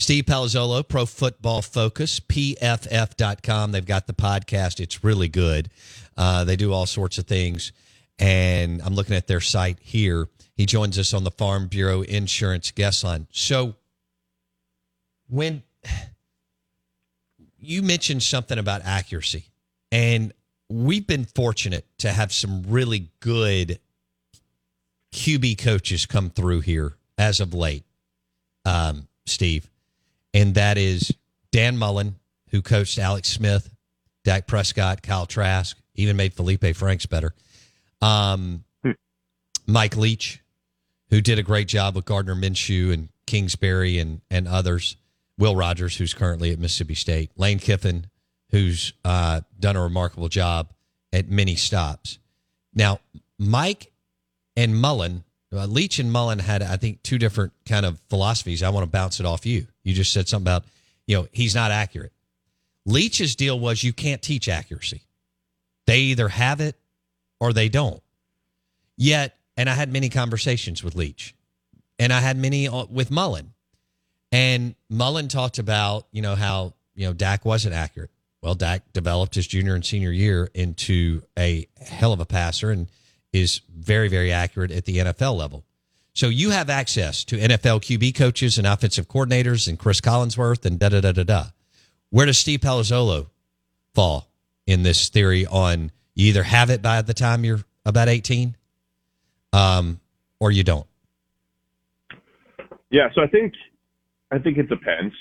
Steve Palazzolo, Pro Football Focus, PFF.com. They've got the podcast. It's really good. Uh, they do all sorts of things. And I'm looking at their site here. He joins us on the Farm Bureau Insurance guest line. So, when you mentioned something about accuracy, and we've been fortunate to have some really good QB coaches come through here as of late, um, Steve, and that is Dan Mullen, who coached Alex Smith, Dak Prescott, Kyle Trask, even made Felipe Franks better. Um, hmm. Mike Leach, who did a great job with Gardner Minshew and Kingsbury and and others. Will Rogers, who's currently at Mississippi State. Lane Kiffin, who's uh, done a remarkable job at many stops. Now, Mike and Mullen, uh, Leach and Mullen had, I think, two different kind of philosophies. I want to bounce it off you. You just said something about, you know, he's not accurate. Leach's deal was you can't teach accuracy. They either have it or they don't. Yet and I had many conversations with Leach, and I had many uh, with Mullen. And Mullen talked about, you know, how, you know, Dak wasn't accurate. Well, Dak developed his junior and senior year into a hell of a passer and is very, very accurate at the NFL level. So you have access to NFL QB coaches and offensive coordinators and Chris Collinsworth and da da da da da. Where does Steve Palazzolo fall in this theory on you either have it by the time you're about 18 um, or you don't? Yeah, so I think I think it depends.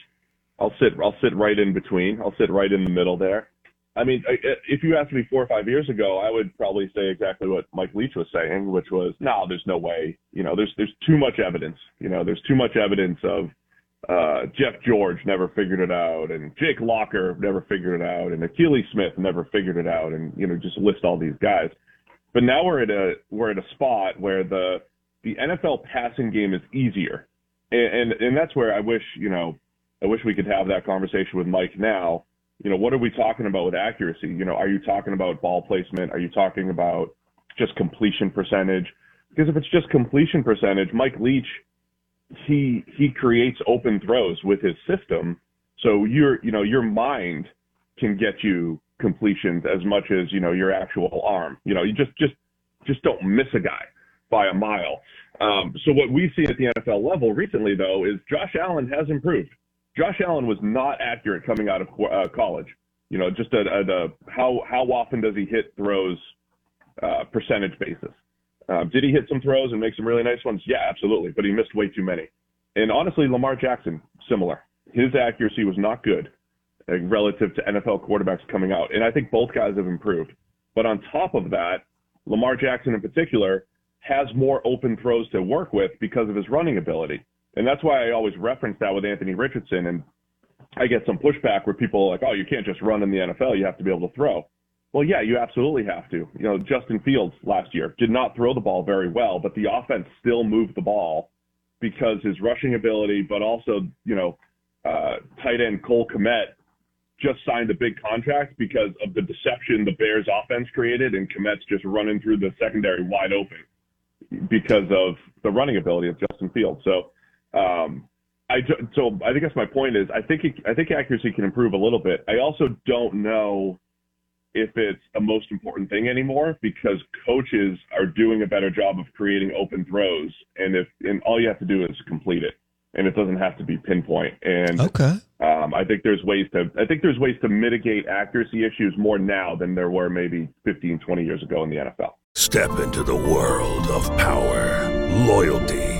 I'll sit I'll sit right in between. I'll sit right in the middle there. I mean, if you asked me four or five years ago, I would probably say exactly what Mike Leach was saying, which was, no, there's no way. You know, there's there's too much evidence. You know, there's too much evidence of uh, Jeff George never figured it out, and Jake Locker never figured it out, and Akili Smith never figured it out, and you know, just list all these guys. But now we're at a we're at a spot where the the NFL passing game is easier, and, and and that's where I wish you know I wish we could have that conversation with Mike now. You know, what are we talking about with accuracy? You know, are you talking about ball placement? Are you talking about just completion percentage? Because if it's just completion percentage, Mike Leach, he he creates open throws with his system. So your you know your mind can get you completions as much as you know your actual arm. You know, you just just just don't miss a guy by a mile. Um, so what we see at the NFL level recently, though, is Josh Allen has improved. Josh Allen was not accurate coming out of uh, college. You know, just at, at a, how how often does he hit throws uh, percentage basis? Uh, did he hit some throws and make some really nice ones? Yeah, absolutely. But he missed way too many. And honestly, Lamar Jackson, similar. His accuracy was not good relative to NFL quarterbacks coming out. And I think both guys have improved. But on top of that, Lamar Jackson in particular has more open throws to work with because of his running ability. And that's why I always reference that with Anthony Richardson. And I get some pushback where people are like, oh, you can't just run in the NFL. You have to be able to throw. Well, yeah, you absolutely have to. You know, Justin Fields last year did not throw the ball very well, but the offense still moved the ball because his rushing ability, but also, you know, uh, tight end Cole Kmet just signed a big contract because of the deception the Bears offense created and Kmet's just running through the secondary wide open because of the running ability of Justin Fields. So, um, I so I think that's my point is I think it, I think accuracy can improve a little bit. I also don't know if it's a most important thing anymore because coaches are doing a better job of creating open throws, and if and all you have to do is complete it, and it doesn't have to be pinpoint. And Okay. um, I think there's ways to I think there's ways to mitigate accuracy issues more now than there were maybe 15, 20 years ago in the NFL. Step into the world of power, loyalty,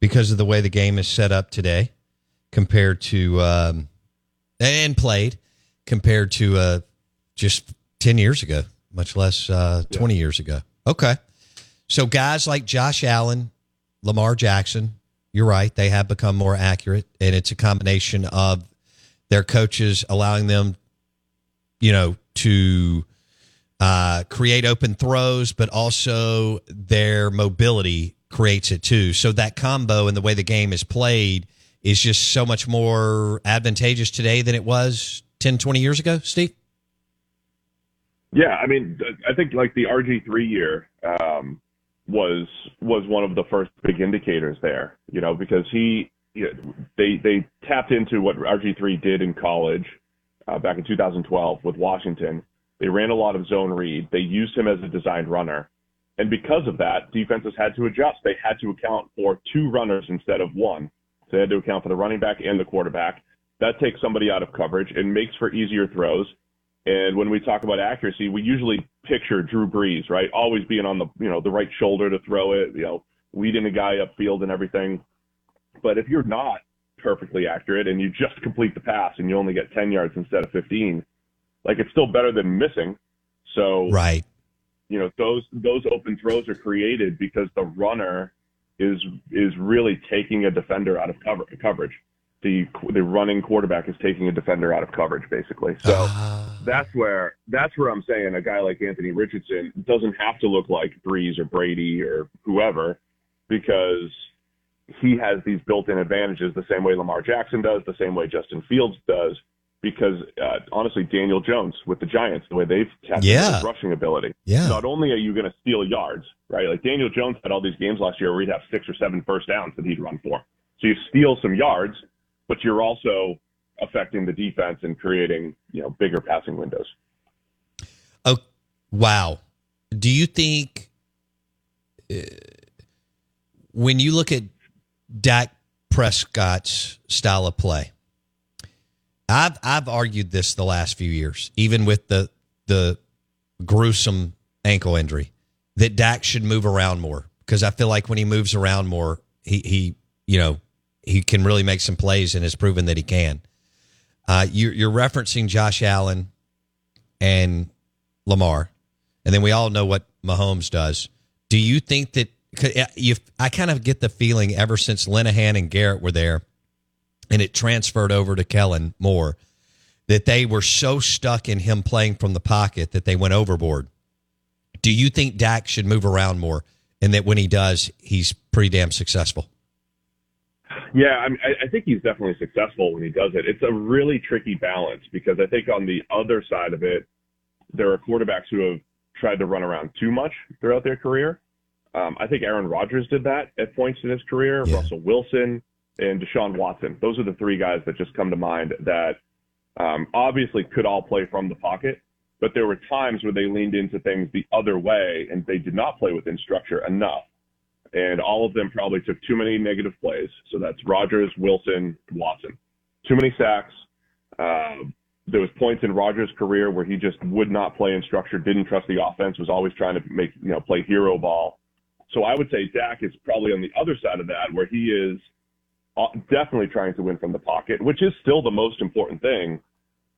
because of the way the game is set up today, compared to um, and played compared to uh, just ten years ago, much less uh, twenty years ago. Okay, so guys like Josh Allen, Lamar Jackson, you're right. They have become more accurate, and it's a combination of their coaches allowing them, you know, to uh, create open throws, but also their mobility creates it too. So that combo and the way the game is played is just so much more advantageous today than it was 10, 20 years ago, Steve? Yeah, I mean, I think like the RG three year um, was was one of the first big indicators there. You know, because he you know, they they tapped into what RG three did in college uh, back in 2012 with Washington. They ran a lot of zone read. They used him as a designed runner, and because of that, defenses had to adjust. They had to account for two runners instead of one. So they had to account for the running back and the quarterback. That takes somebody out of coverage and makes for easier throws. And when we talk about accuracy, we usually picture Drew Brees, right? Always being on the you know the right shoulder to throw it, you know, leading a guy upfield and everything. But if you're not perfectly accurate and you just complete the pass and you only get 10 yards instead of 15, like it's still better than missing. So Right. You know those those open throws are created because the runner is is really taking a defender out of cover, coverage. The the running quarterback is taking a defender out of coverage, basically. So ah. that's where that's where I'm saying a guy like Anthony Richardson doesn't have to look like Brees or Brady or whoever because he has these built-in advantages the same way Lamar Jackson does, the same way Justin Fields does. Because uh, honestly, Daniel Jones with the Giants, the way they've tested Yeah. his rushing ability, Yeah. not only are you going to steal yards, right? Like Daniel Jones had all these games last year where he'd have six or seven first downs that he'd run for. So you steal some yards, but you're also affecting the defense and creating, you know, bigger passing windows. Oh, wow. Do you think uh, when you look at Dak Prescott's style of play, I've I've argued this the last few years, even with the the gruesome ankle injury, that Dak should move around more because I feel like when he moves around more, he he you know he can really make some plays and has proven that he can. Uh, you're, you're referencing Josh Allen and Lamar, and then we all know what Mahomes does. Do you think that? you? I kind of get the feeling ever since Linehan and Garrett were there, and it transferred over to Kellen Moore, that they were so stuck in him playing from the pocket that they went overboard. Do you think Dak should move around more, and that when he does, he's pretty damn successful? Yeah, I, mean, I, think he's definitely successful when he does it. It's a really tricky balance because I think on the other side of it, there are quarterbacks who have tried to run around too much throughout their career. Um, I think Aaron Rodgers did that at points in his career. Yeah. Russell Wilson and Deshaun Watson. Those are the three guys that just come to mind that um, obviously could all play from the pocket, but there were times where they leaned into things the other way and they did not play within structure enough. And all of them probably took too many negative plays. So that's Rodgers, Wilson, Watson. Too many sacks. Uh, there was points in Rodgers' career where he just would not play in structure, didn't trust the offense, was always trying to make you know play hero ball. So I would say Dak is probably on the other side of that, where he is definitely trying to win from the pocket, which is still the most important thing.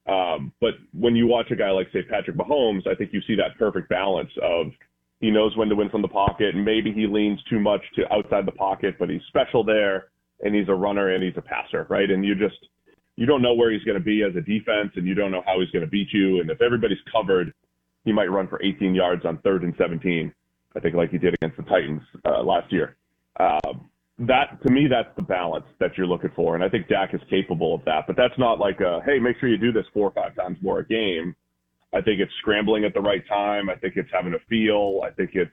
Um, but when you watch a guy like say Patrick Mahomes, I think you see that perfect balance of he knows when to win from the pocket, and maybe he leans too much to outside the pocket, but he's special there, and he's a runner and he's a passer, right? And you just you don't know where he's going to be as a defense, and you don't know how he's going to beat you. And if everybody's covered, he might run for 18 yards on third and 17. I think like he did against the Titans uh, last year. Um, that to me, that's the balance that you're looking for, and I think Dak is capable of that. But that's not like a hey, make sure you do this four or five times more a game. I think it's scrambling at the right time. I think it's having a feel. I think it's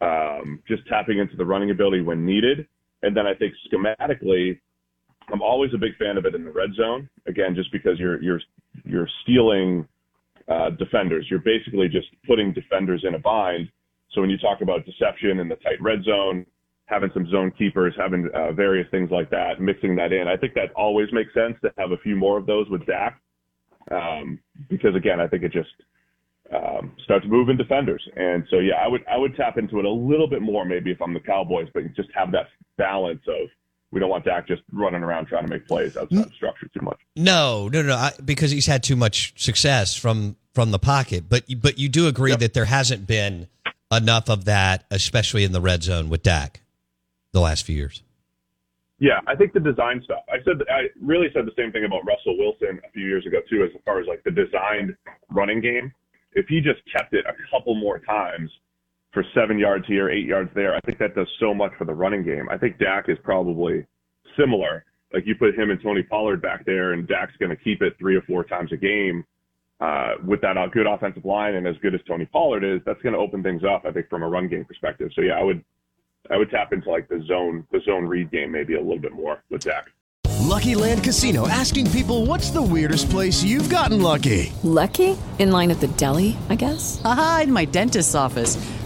um, just tapping into the running ability when needed. And then I think schematically, I'm always a big fan of it in the red zone. Again, just because you're you're you're stealing uh, defenders. You're basically just putting defenders in a bind. So when you talk about deception in the tight red zone, having some zone keepers, having uh, various things like that, mixing that in, I think that always makes sense to have a few more of those with Dak. Um, because again, I think it just um, starts moving defenders. And so, yeah, I would I would tap into it a little bit more maybe if I'm the Cowboys, but just have that balance of we don't want Dak just running around trying to make plays outside of structure too much. No, no, no, I, because he's had too much success from from the pocket. But but you do agree that there hasn't been enough of that, especially in the red zone with Dak, the last few years. Yeah, I think the design stuff. I said I really said the same thing about Russell Wilson a few years ago too, as far as like the designed running game. If he just kept it a couple more times for seven yards here, eight yards there, I think that does so much for the running game. I think Dak is probably similar. Like you put him and Tony Pollard back there, and Dak's going to keep it three or four times a game. Uh, with that good offensive line and as good as Tony Pollard is, that's going to open things up. I think from a run game perspective. So yeah, I would I would tap into like the zone the zone read game maybe a little bit more with Dak. Lucky Land Casino asking people what's the weirdest place you've gotten lucky? Lucky? In line at the deli, I guess? Aha, in my dentist's office.